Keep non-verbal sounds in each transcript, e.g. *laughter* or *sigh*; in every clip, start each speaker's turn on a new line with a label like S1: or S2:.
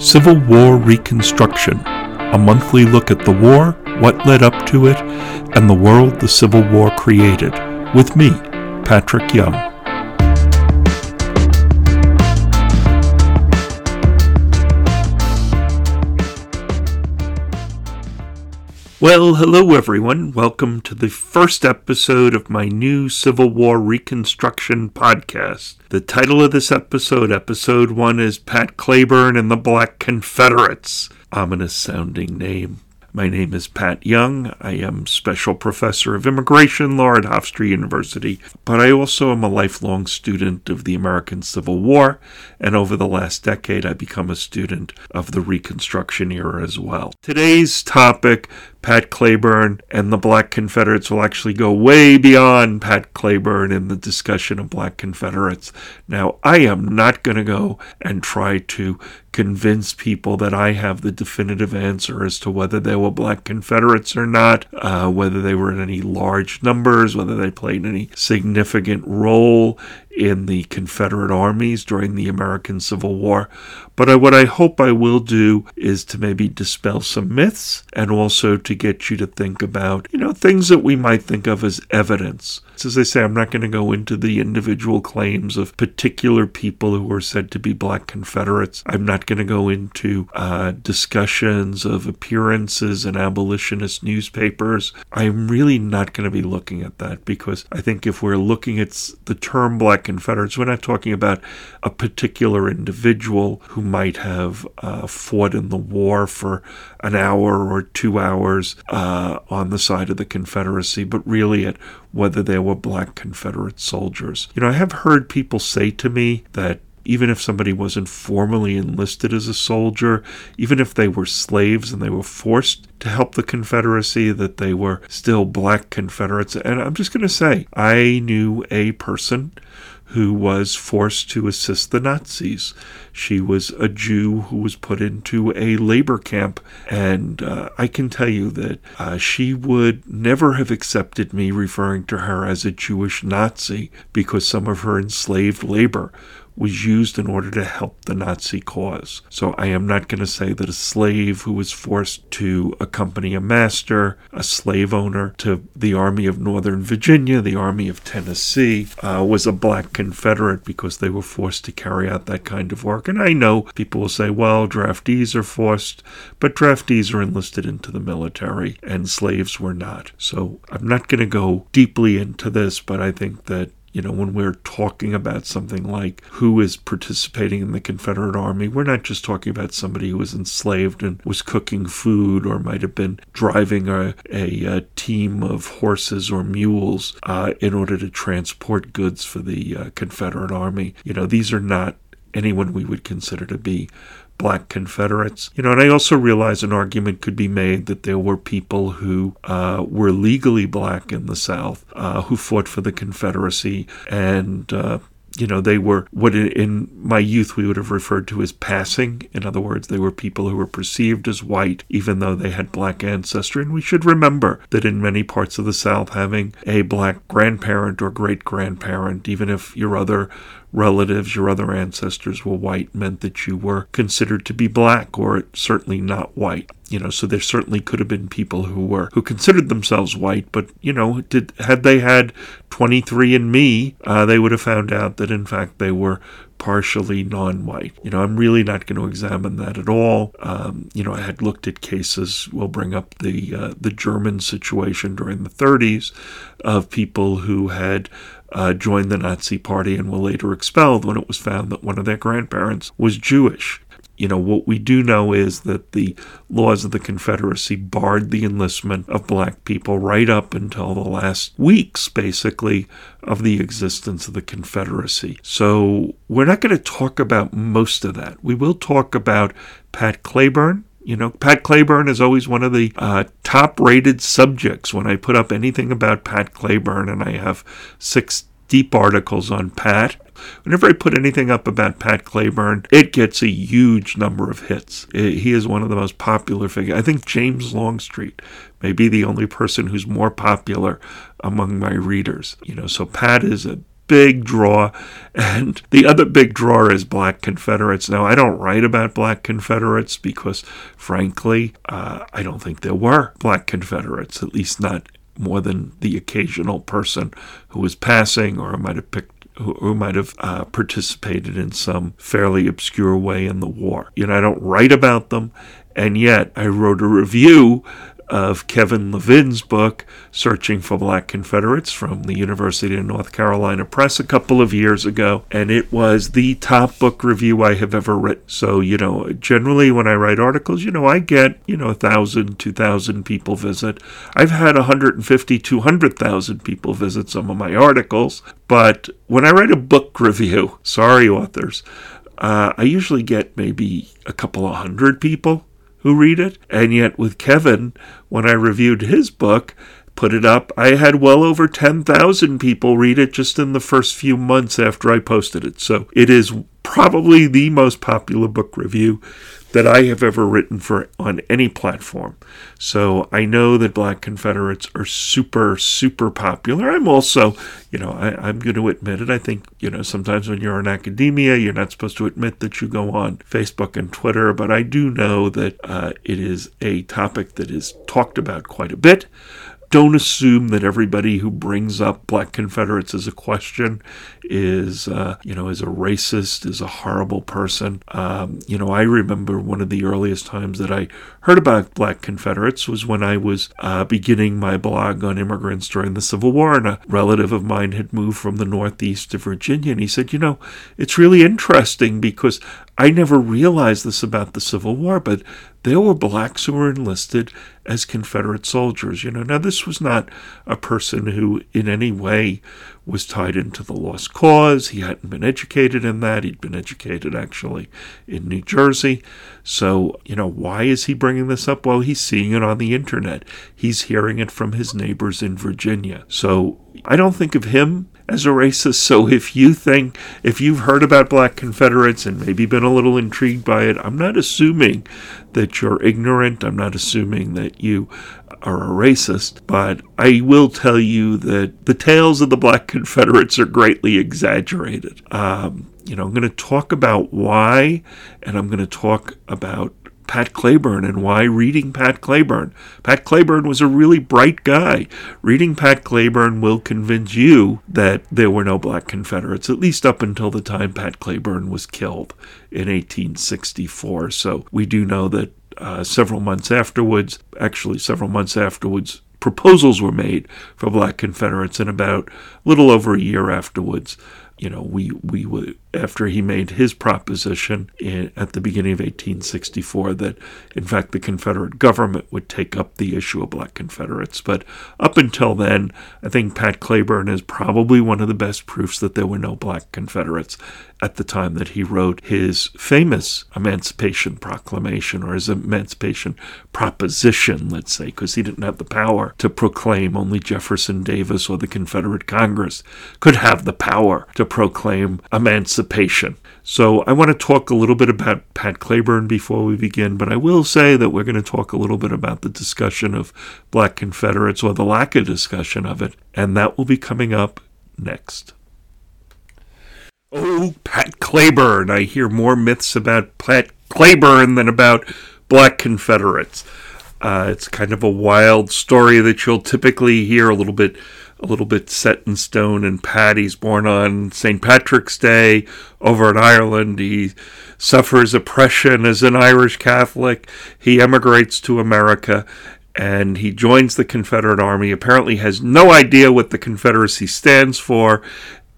S1: Civil War Reconstruction, a monthly look at the war, what led up to it, and the world the Civil War created, with me, Patrick Young. Well, hello everyone. Welcome to the first episode of my new Civil War Reconstruction podcast. The title of this episode, episode one, is Pat Cleburne and the Black Confederates. Ominous sounding name. My name is Pat Young. I am Special Professor of Immigration Law at Hofstra University, but I also am a lifelong student of the American Civil War, and over the last decade, I've become a student of the Reconstruction era as well. Today's topic Pat Cleburne and the Black Confederates will actually go way beyond Pat Cleburne in the discussion of Black Confederates. Now, I am not going to go and try to convince people that I have the definitive answer as to whether they were Black Confederates or not, uh, whether they were in any large numbers, whether they played any significant role in the Confederate armies during the American Civil War. But I, what I hope I will do is to maybe dispel some myths and also to get you to think about, you know, things that we might think of as evidence. As I say, I'm not going to go into the individual claims of particular people who are said to be black Confederates. I'm not going to go into uh, discussions of appearances in abolitionist newspapers. I'm really not going to be looking at that because I think if we're looking at the term black Confederates, we're not talking about a particular individual who might have uh, fought in the war for an hour or two hours uh, on the side of the Confederacy, but really at whether they were black Confederate soldiers. You know, I have heard people say to me that even if somebody wasn't formally enlisted as a soldier, even if they were slaves and they were forced to help the Confederacy, that they were still black Confederates. And I'm just going to say, I knew a person who was forced to assist the Nazis. She was a Jew who was put into a labor camp, and uh, I can tell you that uh, she would never have accepted me referring to her as a Jewish Nazi because some of her enslaved labor was used in order to help the Nazi cause. So I am not going to say that a slave who was forced to accompany a master, a slave owner to the Army of Northern Virginia, the Army of Tennessee, uh, was a black Confederate because they were forced to carry out that kind of work. And I know people will say, well, draftees are forced, but draftees are enlisted into the military and slaves were not. So I'm not going to go deeply into this, but I think that you know, when we're talking about something like who is participating in the Confederate Army, we're not just talking about somebody who was enslaved and was cooking food or might have been driving a, a, a team of horses or mules uh, in order to transport goods for the uh, Confederate Army. You know, these are not anyone we would consider to be black Confederates. You know, and I also realize an argument could be made that there were people who uh, were legally black in the South uh, who fought for the Confederacy and uh, you know, they were what in my youth we would have referred to as passing. In other words, they were people who were perceived as white, even though they had black ancestry. And we should remember that in many parts of the South, having a black grandparent or great grandparent, even if your other relatives, your other ancestors were white, meant that you were considered to be black or certainly not white. You know so there certainly could have been people who were who considered themselves white but you know did had they had 23 and me uh, they would have found out that in fact they were partially non-white. You know i'm really not going to examine that at all. Um, you know i had looked at cases we'll bring up the uh, the german situation during the 30s of people who had uh, joined the Nazi Party and were later expelled when it was found that one of their grandparents was Jewish you know, what we do know is that the laws of the Confederacy barred the enlistment of black people right up until the last weeks, basically, of the existence of the Confederacy. So we're not going to talk about most of that. We will talk about Pat Cleburne. You know, Pat Cleburne is always one of the uh, top rated subjects when I put up anything about Pat Cleburne, and I have six deep articles on Pat. Whenever I put anything up about Pat Cleburne, it gets a huge number of hits. He is one of the most popular figures. I think James Longstreet may be the only person who's more popular among my readers. You know, so Pat is a big draw. And the other big draw is black Confederates. Now, I don't write about black Confederates because, frankly, uh, I don't think there were black Confederates, at least not more than the occasional person who was passing or might have picked who, might have uh, participated in some fairly obscure way in the war. You know, I don't write about them, and yet I wrote a review of Kevin Levin's book, Searching for Black Confederates, from the University of North Carolina Press a couple of years ago, and it was the top book review I have ever written. So, you know, generally when I write articles, you know, I get, you know, a thousand, two thousand people visit. I've had 150, 200,000 people visit some of my articles, but when I write a book review, *laughs* sorry, authors, uh, I usually get maybe a couple of hundred people who read it. And yet, with Kevin, when I reviewed his book, put it up, I had well over 10,000 people read it just in the first few months after I posted it. So it is probably the most popular book review that I have ever written for on any platform. So I know that Black Confederates are super, super popular. I'm also, you know, I, am going to admit it. I think, you know, sometimes when you're in academia, you're not supposed to admit that you go on Facebook and Twitter, but I do know that uh, it is a topic that is talked about quite a bit don't assume that everybody who brings up black Confederates as a question is, uh, you know, is a racist, is a horrible person. Um, you know, I remember one of the earliest times that I heard about black Confederates was when I was uh, beginning my blog on immigrants during the Civil War, and a relative of mine had moved from the Northeast to Virginia, and he said, you know, it's really interesting because I never realized this about the Civil War, but there were blacks who were enlisted as Confederate soldiers. You know, now this was not a person who in any way was tied into the lost cause. He hadn't been educated in that. He'd been educated actually in New Jersey. So, you know, why is he bringing this up? Well, he's seeing it on the internet. He's hearing it from his neighbors in Virginia. So I don't think of him as a racist. So if you think, if you've heard about black Confederates and maybe been a little intrigued by it, I'm not assuming that you're ignorant. I'm not assuming that you are a racist, but I will tell you that the tales of the black Confederates are greatly exaggerated. Um, you know, I'm going to talk about why, and I'm going to talk about Pat Cleburne and why reading Pat Cleburne. Pat Cleburne was a really bright guy. Reading Pat Cleburne will convince you that there were no black Confederates, at least up until the time Pat Cleburne was killed in 1864. So we do know that uh, several months afterwards, actually, several months afterwards, proposals were made for black Confederates, and about a little over a year afterwards, you know, we we would after he made his proposition in, at the beginning of 1864 that in fact the Confederate government would take up the issue of black Confederates. But up until then, I think Pat Cleburne is probably one of the best proofs that there were no black Confederates at the time that he wrote his famous Emancipation Proclamation or his Emancipation Proposition, let's say, because he didn't have the power to proclaim. Only Jefferson Davis or the Confederate Congress could have the power to proclaim emancipation. So I want to talk a little bit about Pat Cleburne before we begin, but I will say that we're going to talk a little bit about the discussion of black Confederates or the lack of discussion of it, and that will be coming up next. Oh, Pat Cleburne. I hear more myths about Pat Cleburne than about black Confederates. Uh, it's kind of a wild story that you'll typically hear a little bit a little bit set in stone and Paddy's born on St. Patrick's Day over in Ireland. He suffers oppression as an Irish Catholic. He emigrates to America and he joins the Confederate Army. Apparently has no idea what the Confederacy stands for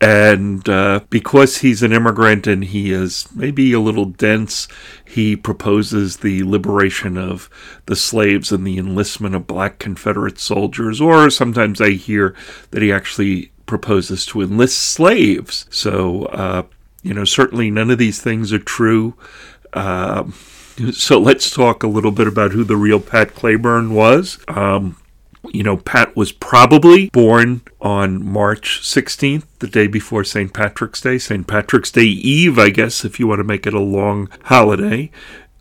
S1: and uh, because he's an immigrant and he is maybe a little dense, he proposes the liberation of the slaves and the enlistment of black Confederate soldiers. Or sometimes I hear that he actually proposes to enlist slaves. So, uh, you know, certainly none of these things are true. Uh, *laughs* so let's talk a little bit about who the real Pat Cleburne was. Um, you know, Pat was probably born on March 16th, the day before St. Patrick's Day, St. Patrick's Day Eve, I guess, if you want to make it a long holiday.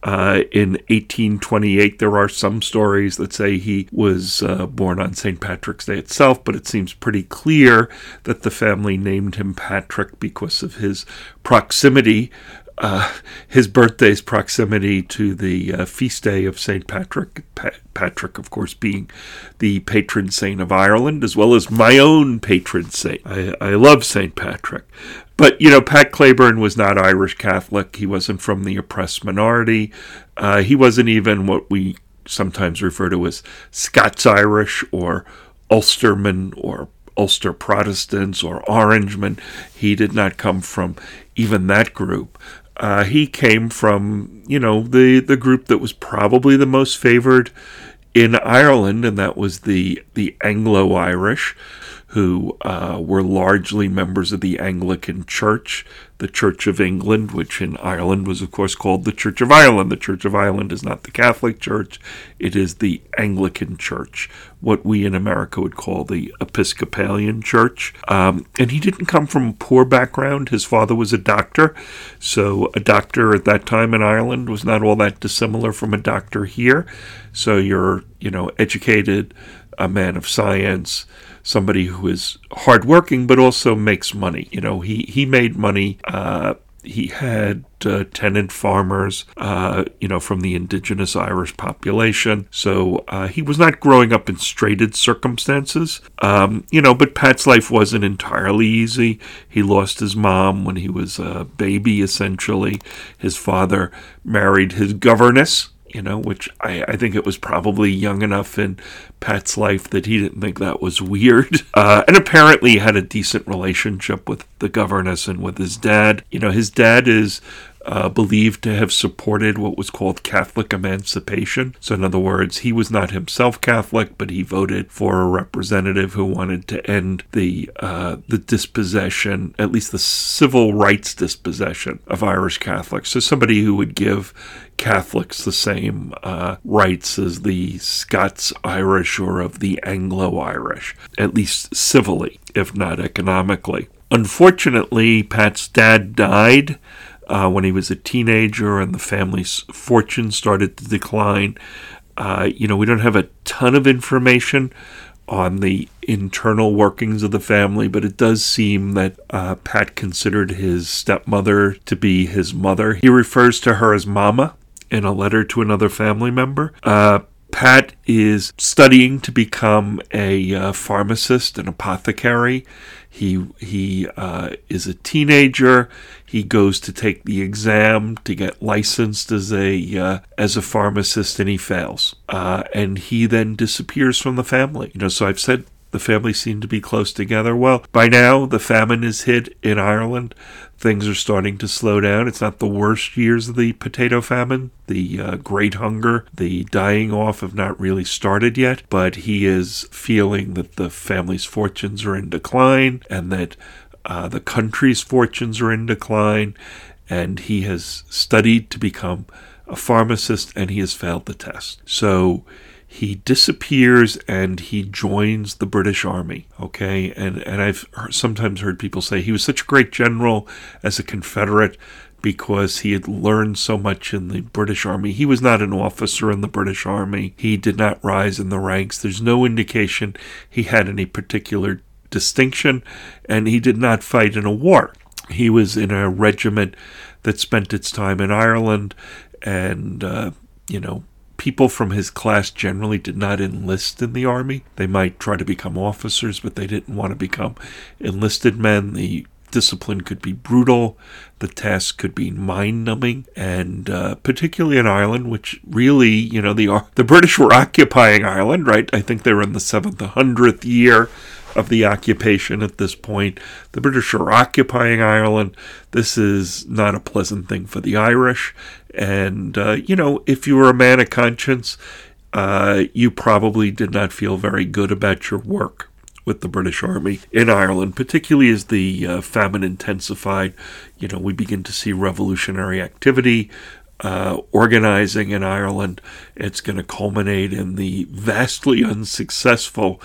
S1: Uh, in 1828, there are some stories that say he was uh, born on St. Patrick's Day itself, but it seems pretty clear that the family named him Patrick because of his proximity uh, his birthday's proximity to the uh, feast day of St. Patrick. Pa- Patrick, of course, being the patron saint of Ireland, as well as my own patron saint. I, I love St. Patrick. But, you know, Pat Cleburne was not Irish Catholic. He wasn't from the oppressed minority. Uh, he wasn't even what we sometimes refer to as Scots Irish or Ulsterman or Ulster Protestants or Orangemen. He did not come from even that group. Uh, he came from, you know, the, the group that was probably the most favored in Ireland, and that was the, the Anglo Irish, who uh, were largely members of the Anglican Church the Church of England, which in Ireland was, of course, called the Church of Ireland. The Church of Ireland is not the Catholic Church, it is the Anglican Church, what we in America would call the Episcopalian Church. Um, and he didn't come from a poor background. His father was a doctor, so a doctor at that time in Ireland was not all that dissimilar from a doctor here. So you're, you know, educated, a man of science somebody who is hardworking but also makes money. You know, he he made money. Uh, he had uh, tenant farmers, uh, you know, from the indigenous Irish population. So uh, he was not growing up in straitened circumstances, um, you know, but Pat's life wasn't entirely easy. He lost his mom when he was a baby, essentially. His father married his governess, you know, which I, I think it was probably young enough in Pat's life that he didn't think that was weird. *laughs* Uh, and apparently had a decent relationship with the governess and with his dad. You know, his dad is uh, believed to have supported what was called Catholic emancipation. So, in other words, he was not himself Catholic, but he voted for a representative who wanted to end the uh, the dispossession, at least the civil rights dispossession of Irish Catholics. So, somebody who would give Catholics the same uh, rights as the Scots Irish or of the Anglo Irish, at least civilly, if not economically. Unfortunately, Pat's dad died uh, when he was a teenager and the family's fortune started to decline. Uh, you know, we don't have a ton of information on the internal workings of the family, but it does seem that uh, Pat considered his stepmother to be his mother. He refers to her as Mama in a letter to another family member. Uh, Pat is studying to become a uh, pharmacist, an apothecary. He he uh, is a teenager. He goes to take the exam to get licensed as a uh, as a pharmacist, and he fails. Uh, and he then disappears from the family. You know, so I've said the family seemed to be close together. Well, by now the famine is hit in Ireland. Things are starting to slow down. It's not the worst years of the potato famine. The uh, Great Hunger, the dying off have not really started yet, but he is feeling that the family's fortunes are in decline and that uh, the country's fortunes are in decline. And he has studied to become a pharmacist and he has failed the test. So he disappears and he joins the British Army. Okay, and and I've sometimes heard people say he was such a great general as a Confederate because he had learned so much in the British Army. He was not an officer in the British Army. He did not rise in the ranks. There's no indication he had any particular distinction, and he did not fight in a war. He was in a regiment that spent its time in Ireland and, uh, you know, people from his class generally did not enlist in the army. They might try to become officers, but they didn't want to become enlisted men. The discipline could be brutal, the task could be mind numbing, and uh, particularly in Ireland, which really, you know, the, the British were occupying Ireland, right? I think they were in the seventh, hundredth year of the occupation at this point. The British are occupying Ireland. This is not a pleasant thing for the Irish. And, uh, you know, if you were a man of conscience, uh, you probably did not feel very good about your work with the British Army in Ireland, particularly as the uh, famine intensified. You know, we begin to see revolutionary activity. Uh, organizing in Ireland. It's going to culminate in the vastly unsuccessful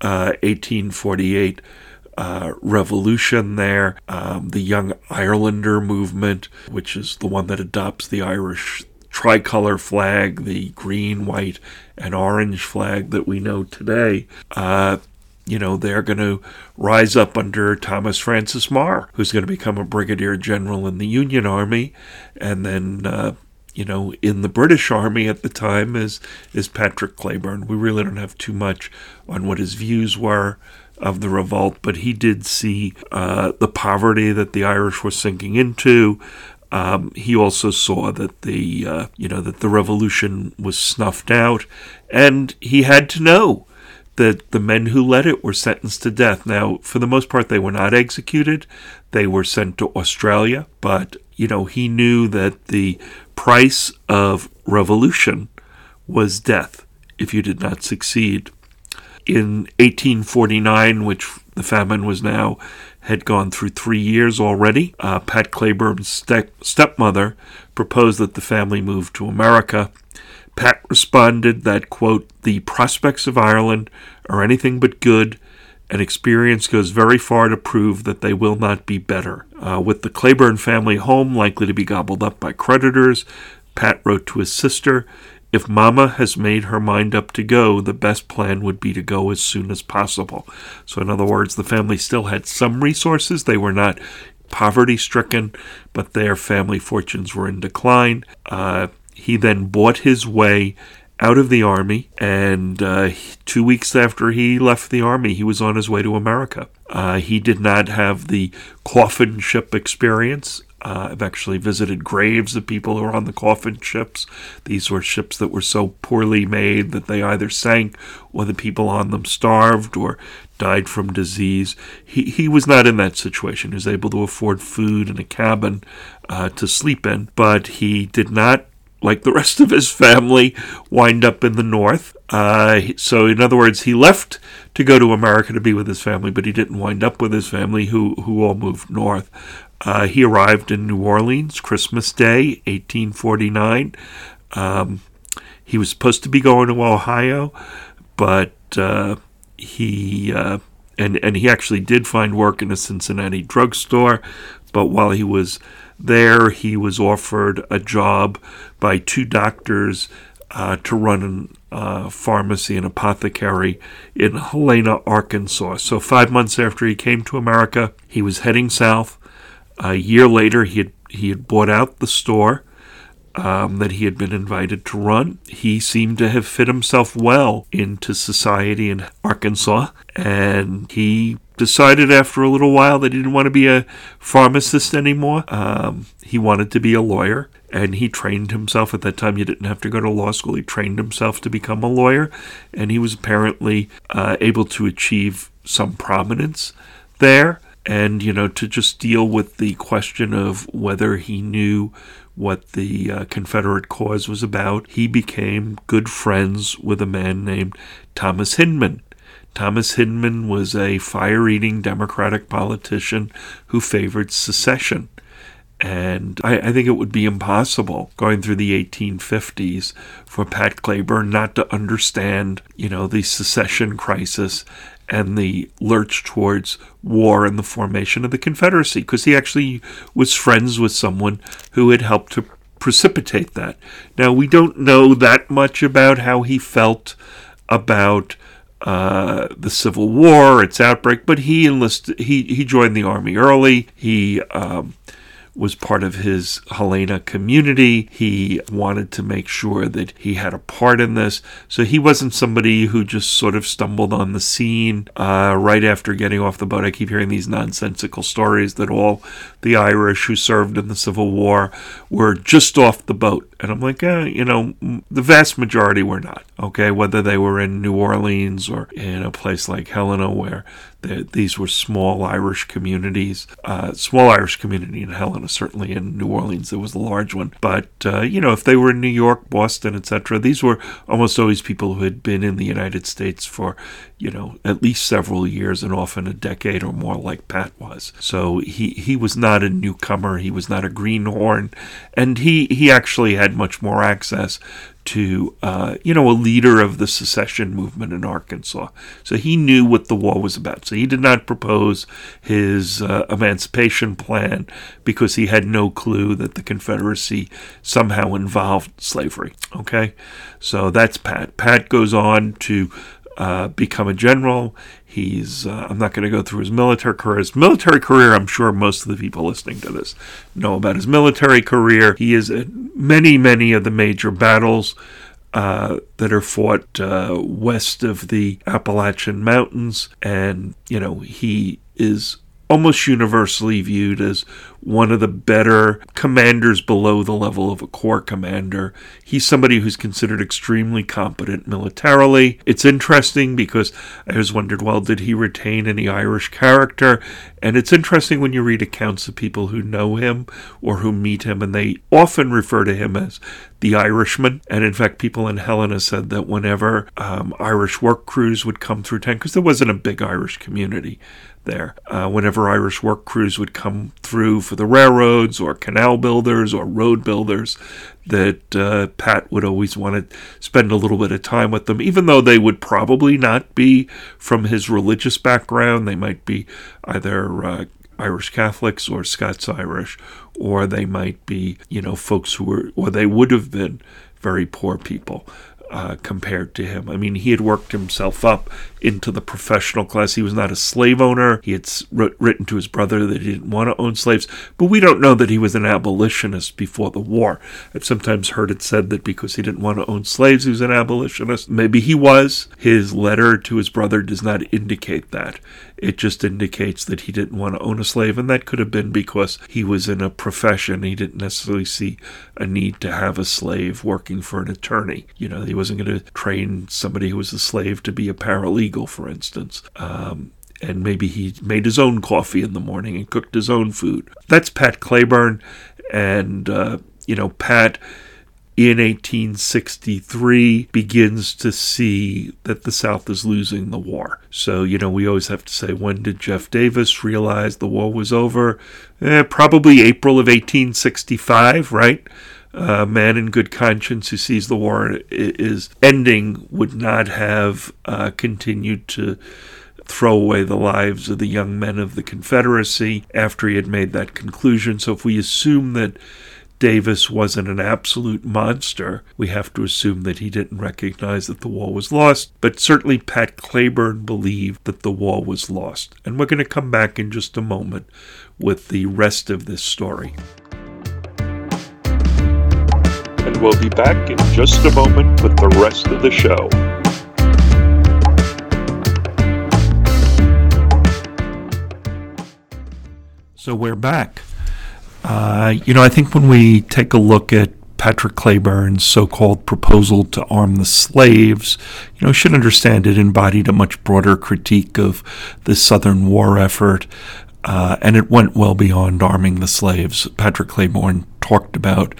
S1: 1848 uh, uh, revolution there, um, the Young Irelander movement, which is the one that adopts the Irish tricolor flag, the green, white, and orange flag that we know today. Uh, you know, they're going to rise up under Thomas Francis Meagher, who's going to become a brigadier general in the Union Army, and then, uh, you know, in the British Army at the time is is Patrick Cleburne. We really don't have too much on what his views were of the revolt, but he did see uh, the poverty that the Irish were sinking into. Um, he also saw that the uh, you know that the revolution was snuffed out, and he had to know that the men who led it were sentenced to death. Now, for the most part, they were not executed; they were sent to Australia. But you know, he knew that the price of revolution was death if you did not succeed. In 1849, which the famine was now had gone through three years already. Uh, Pat Cleburne's ste- stepmother proposed that the family move to America. Pat responded that, quote, the prospects of Ireland are anything but good, and experience goes very far to prove that they will not be better. Uh, with the Cleburne family home likely to be gobbled up by creditors, Pat wrote to his sister, if Mama has made her mind up to go, the best plan would be to go as soon as possible. So, in other words, the family still had some resources. They were not poverty stricken, but their family fortunes were in decline. Uh, he then bought his way out of the army, and uh, two weeks after he left the army, he was on his way to America. Uh, he did not have the coffin ship experience uh, I've actually visited graves of people who were on the coffin ships. These were ships that were so poorly made that they either sank or the people on them starved or died from disease. He, he was not in that situation. He was able to afford food and a cabin uh, to sleep in, but he did not like the rest of his family, wind up in the north. Uh, so, in other words, he left to go to America to be with his family, but he didn't wind up with his family, who who all moved north. Uh, he arrived in New Orleans Christmas Day, 1849. Um, he was supposed to be going to Ohio, but uh, he uh, and and he actually did find work in a Cincinnati drugstore. But while he was there, he was offered a job by two doctors uh, to run a uh, pharmacy and apothecary in Helena, Arkansas. So, five months after he came to America, he was heading south. A year later, he had he had bought out the store um, that he had been invited to run. He seemed to have fit himself well into society in Arkansas, and he decided after a little while that he didn't want to be a pharmacist anymore. Um, he wanted to be a lawyer, and he trained himself. At that time, you didn't have to go to law school. He trained himself to become a lawyer, and he was apparently uh, able to achieve some prominence there. And, you know, to just deal with the question of whether he knew what the uh, Confederate cause was about, he became good friends with a man named Thomas Hindman. Thomas Hindman was a fire eating Democratic politician who favored secession. And I, I, think it would be impossible going through the 1850s for Pat Cleburne not to understand, you know, the secession crisis and the lurch towards war and the formation of the Confederacy, because he actually was friends with someone who had helped to precipitate that. Now, we don't know that much about how he felt about uh, the Civil War, its outbreak, but he enlisted. He he joined the army early. He um, was part of his Helena community. He wanted to make sure that he had a part in this. So he wasn't somebody who just sort of stumbled on the scene uh, right after getting off the boat. I keep hearing these nonsensical stories that all the Irish who served in the Civil War were just off the boat. And I'm like, eh, you know, the vast majority were not, okay? Whether they were in New Orleans or in a place like Helena where these were small Irish communities. Uh, small Irish community in Helena, certainly in New Orleans, there was a large one. But uh, you know, if they were in New York, Boston, etc., these were almost always people who had been in the United States for you know at least several years and often a decade or more, like Pat was. So he he was not a newcomer. He was not a greenhorn, and he he actually had had much more access to, uh, you know, a leader of the secession movement in Arkansas. So he knew what the war was about. So he did not propose his uh, emancipation plan because he had no clue that the Confederacy somehow involved slavery. Okay, so that's Pat. Pat goes on to uh, become a general. He's, uh, I'm not going to go through his military career. His military career, I'm sure most of the people listening to this know about his military career. He is in many, many of the major battles. Uh, that are fought uh, west of the Appalachian Mountains, and you know he is almost universally viewed as one of the better commanders below the level of a corps commander. He's somebody who's considered extremely competent militarily. It's interesting because I always wondered, well, did he retain any Irish character? And it's interesting when you read accounts of people who know him or who meet him, and they often refer to him as the Irishman. And in fact, people in Helena said that whenever um, Irish work crews would come through town, because there wasn't a big Irish community there, uh, whenever Irish work crews would come through for the railroads or canal builders or road builders that uh, Pat would always want to spend a little bit of time with them, even though they would probably not be from his religious background. They might be either uh, Irish Catholics or Scots Irish, or they might be, you know, folks who were, or they would have been very poor people uh, compared to him. I mean, he had worked himself up into the professional class. He was not a slave owner. He had written to his brother that he didn't want to own slaves, but we don't know that he was an abolitionist before the war. I've sometimes heard it said that because he didn't want to own slaves, he was an abolitionist. Maybe he was. His letter to his brother does not indicate that. It just indicates that he didn't want to own a slave, and that could have been because he was in a profession. He didn't necessarily see a need to have a slave working for an attorney. You know, he wasn't going to train somebody who was a slave to be a paralegal, for instance. Um, and maybe he made his own coffee in the morning and cooked his own food. That's Pat Cleburne, and uh, you know, Pat in 1863 begins to see that the South is losing the war. So, you know, we always have to say, when did Jeff Davis realize the war was over? Eh, probably April of 1865, right? A man in good conscience who sees the war is ending would not have uh, continued to throw away the lives of the young men of the Confederacy after he had made that conclusion. So if we assume that Davis wasn't an absolute monster, we have to assume that he didn't recognize that the war was lost. But certainly Pat Cleburne believed that the war was lost. And we're going to come back in just a moment with the rest of this story. And we'll be back in just a moment with the rest of the show. So we're back. Uh, you know, I think when we take a look at Patrick Cleburne's so-called proposal to arm the slaves, you know, should understand it embodied a much broader critique of the Southern war effort, uh, and it went well beyond arming the slaves. Patrick Cleburne talked about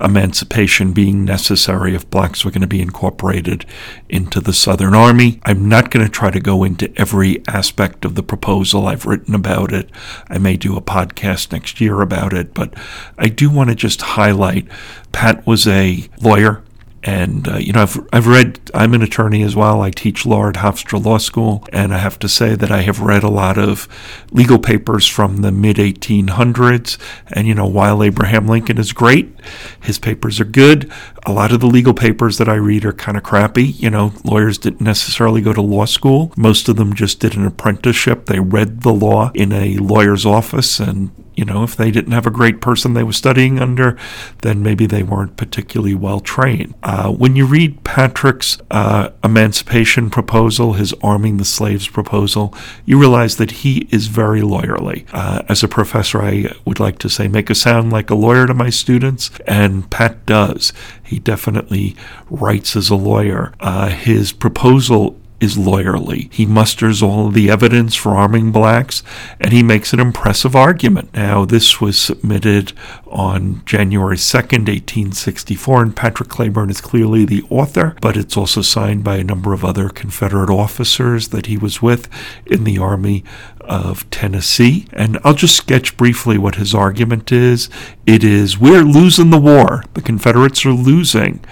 S1: emancipation being necessary if blacks were going to be incorporated into the Southern Army. I'm not going to try to go into every aspect of the proposal. I've written about it. I may do a podcast next year about it, but I do want to just highlight Pat was a lawyer and, uh, you know, I've, I've read, I'm an attorney as well. I teach law at Hofstra Law School. And I have to say that I have read a lot of legal papers from the mid 1800s. And, you know, while Abraham Lincoln is great, his papers are good. A lot of the legal papers that I read are kind of crappy. You know, lawyers didn't necessarily go to law school. Most of them just did an apprenticeship. They read the law in a lawyer's office and you know, if they didn't have a great person they were studying under, then maybe they weren't particularly well trained. Uh, when you read Patrick's uh, emancipation proposal, his arming the slaves proposal, you realize that he is very lawyerly. Uh, as a professor, I would like to say, make a sound like a lawyer to my students, and Pat does. He definitely writes as a lawyer. Uh, his proposal is lawyerly. He musters all the evidence for arming blacks and he makes an impressive argument. Now, this was submitted on January 2nd, 1864, and Patrick Cleburne is clearly the author, but it's also signed by a number of other Confederate officers that he was with in the Army of Tennessee. And I'll just sketch briefly what his argument is. It is we're losing the war. The Confederates are losing.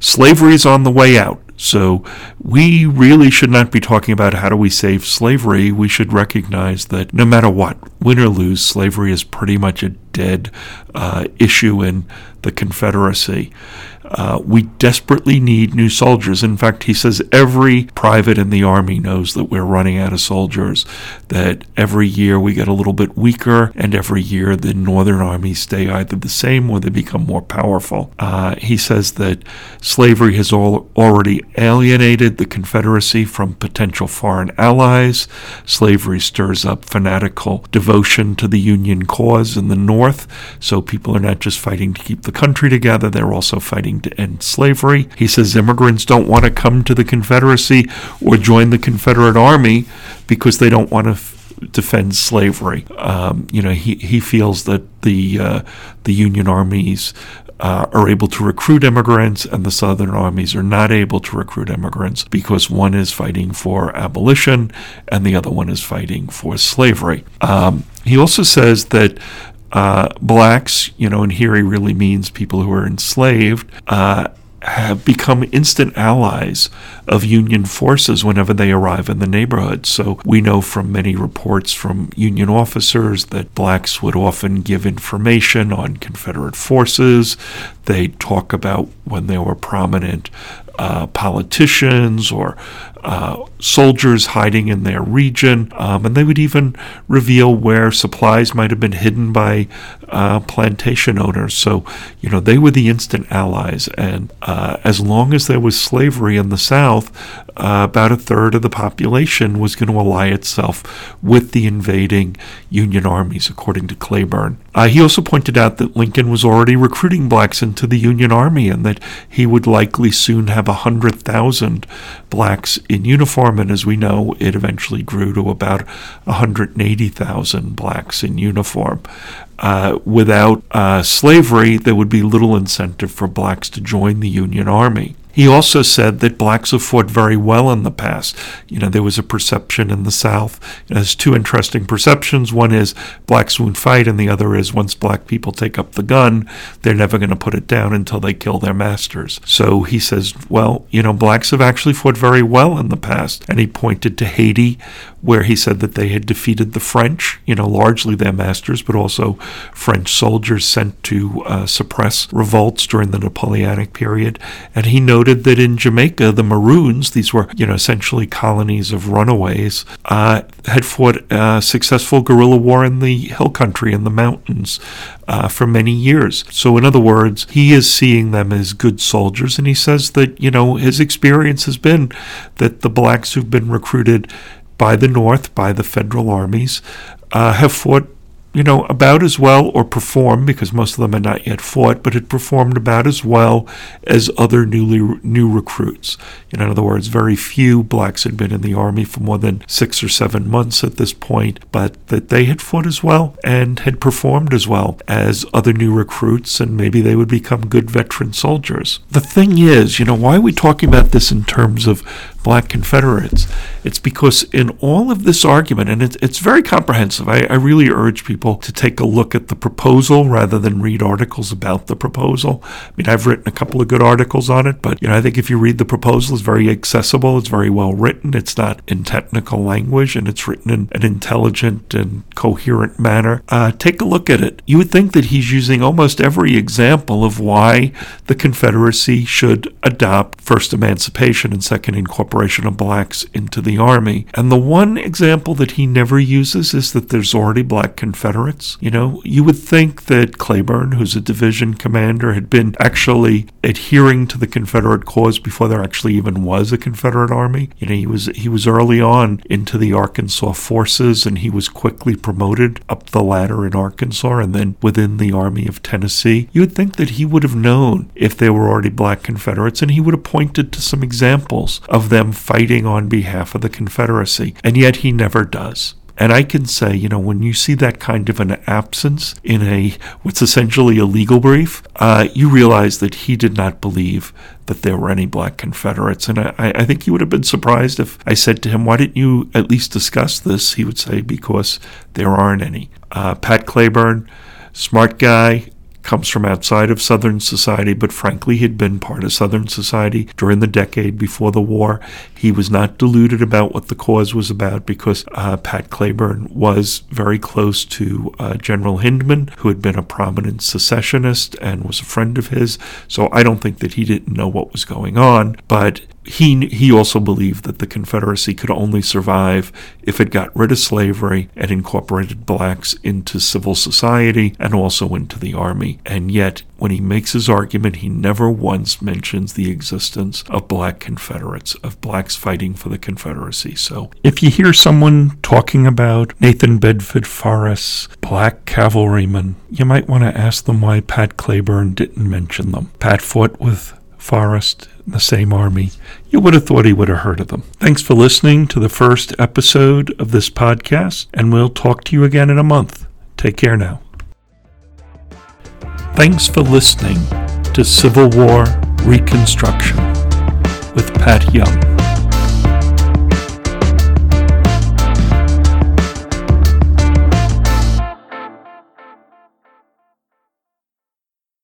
S1: Slavery is on the way out. So we really should not be talking about how do we save slavery. We should recognize that no matter what, win or lose, slavery is pretty much a dead uh, issue in the Confederacy. Uh, we desperately need new soldiers. In fact, he says every private in the Army knows that we're running out of soldiers, that every year we get a little bit weaker, and every year the Northern armies stay either the same or they become more powerful. Uh, he says that slavery has already alienated the Confederacy from potential foreign allies. Slavery stirs up fanatical devotion to the Union cause in the North, so people are not just fighting to keep the country together, they're also fighting to end slavery. He says immigrants don't want to come to the Confederacy or join the Confederate Army because they don't want to f- defend slavery. Um, you know, he, he feels that the uh, the Union armies uh, are able to recruit immigrants, and the Southern armies are not able to recruit immigrants because one is fighting for abolition and the other one is fighting for slavery. Um, he also says that uh, blacks, you know, and here he really means people who are enslaved, uh, have become instant allies of Union forces whenever they arrive in the neighborhood. So we know from many reports from Union officers that blacks would often give information on Confederate forces. They talk about when there were prominent uh, politicians or uh, soldiers hiding in their region, um, and they would even reveal where supplies might have been hidden by uh, plantation owners. So, you know, they were the instant allies, and uh, as long as there was slavery in the South, uh, about a third of the population was going to ally itself with the invading Union armies, according to Cleburne. Uh, he also pointed out that Lincoln was already recruiting blacks into the Union Army and that he would likely soon have a 100,000 blacks in uniform. And as we know, it eventually grew to about 180,000 blacks in uniform. Uh, without uh, slavery, there would be little incentive for blacks to join the Union Army. He also said that blacks have fought very well in the past. You know, there was a perception in the South. There's two interesting perceptions. One is blacks won't fight, and the other is once black people take up the gun, they're never going to put it down until they kill their masters. So he says, well, you know, blacks have actually fought very well in the past. And he pointed to Haiti, where he said that they had defeated the French, you know, largely their masters, but also French soldiers sent to uh, suppress revolts during the Napoleonic period. And he noted that in Jamaica, the Maroons, these were, you know, essentially colonies of runaways, uh, had fought a successful guerrilla war in the hill country in the mountains uh, for many years. So, in other words, he is seeing them as good soldiers, and he says that, you know, his experience has been that the blacks who've been recruited by the North, by the federal armies, uh, have fought you know, about as well or performed because most of them had not yet fought, but had performed about as well as other newly new recruits. In other words, very few blacks had been in the army for more than six or seven months at this point, but that they had fought as well and had performed as well as other new recruits, and maybe they would become good veteran soldiers. The thing is, you know, why are we talking about this in terms of black Confederates? It's because in all of this argument, and it's, it's very comprehensive, I, I really urge people to take a look at the proposal rather than read articles about the proposal. I mean, I've written a couple of good articles on it, but you know, I think if you read the proposal, it's very accessible, it's very well written, it's not in technical language, and it's written in an intelligent and coherent manner. Uh, take a look at it. You would think that he's using almost every example of why the Confederacy should adopt first emancipation and second incorporation of blacks into the Army. And the one example that he never uses is that there's already black Confederates Confederates. You know, you would think that Cleburne, who's a division commander, had been actually adhering to the Confederate cause before there actually even was a Confederate army. You know, he was he was early on into the Arkansas forces and he was quickly promoted up the ladder in Arkansas and then within the Army of Tennessee. You would think that he would have known if there were already black Confederates and he would have pointed to some examples of them fighting on behalf of the Confederacy. And yet he never does. And I can say, you know, when you see that kind of an absence in a what's essentially a legal brief, uh, you realize that he did not believe that there were any black Confederates. And I, I think he would have been surprised if I said to him, Why didn't you at least discuss this? He would say, Because there aren't any. Uh, Pat Cleburne, smart guy, comes from outside of Southern society, but frankly, he'd been part of Southern society during the decade before the war. He was not deluded about what the cause was about because uh, Pat Cleburne was very close to uh, General Hindman, who had been a prominent secessionist and was a friend of his. So I don't think that he didn't know what was going on, but he he also believed that the Confederacy could only survive if it got rid of slavery and incorporated blacks into civil society and also into the army. And yet, when he makes his argument, he never once mentions the existence of black Confederates, of blacks fighting for the Confederacy. So, if you hear someone talking about Nathan Bedford Forrest, black cavalrymen, you might want to ask them why Pat Cleburne didn't mention them. Pat fought with Forrest the same army, you would have thought he would have heard of them. Thanks for listening to the first episode of this podcast, and we'll talk to you again in a month. Take care now. Thanks for listening to Civil War Reconstruction with Pat Young.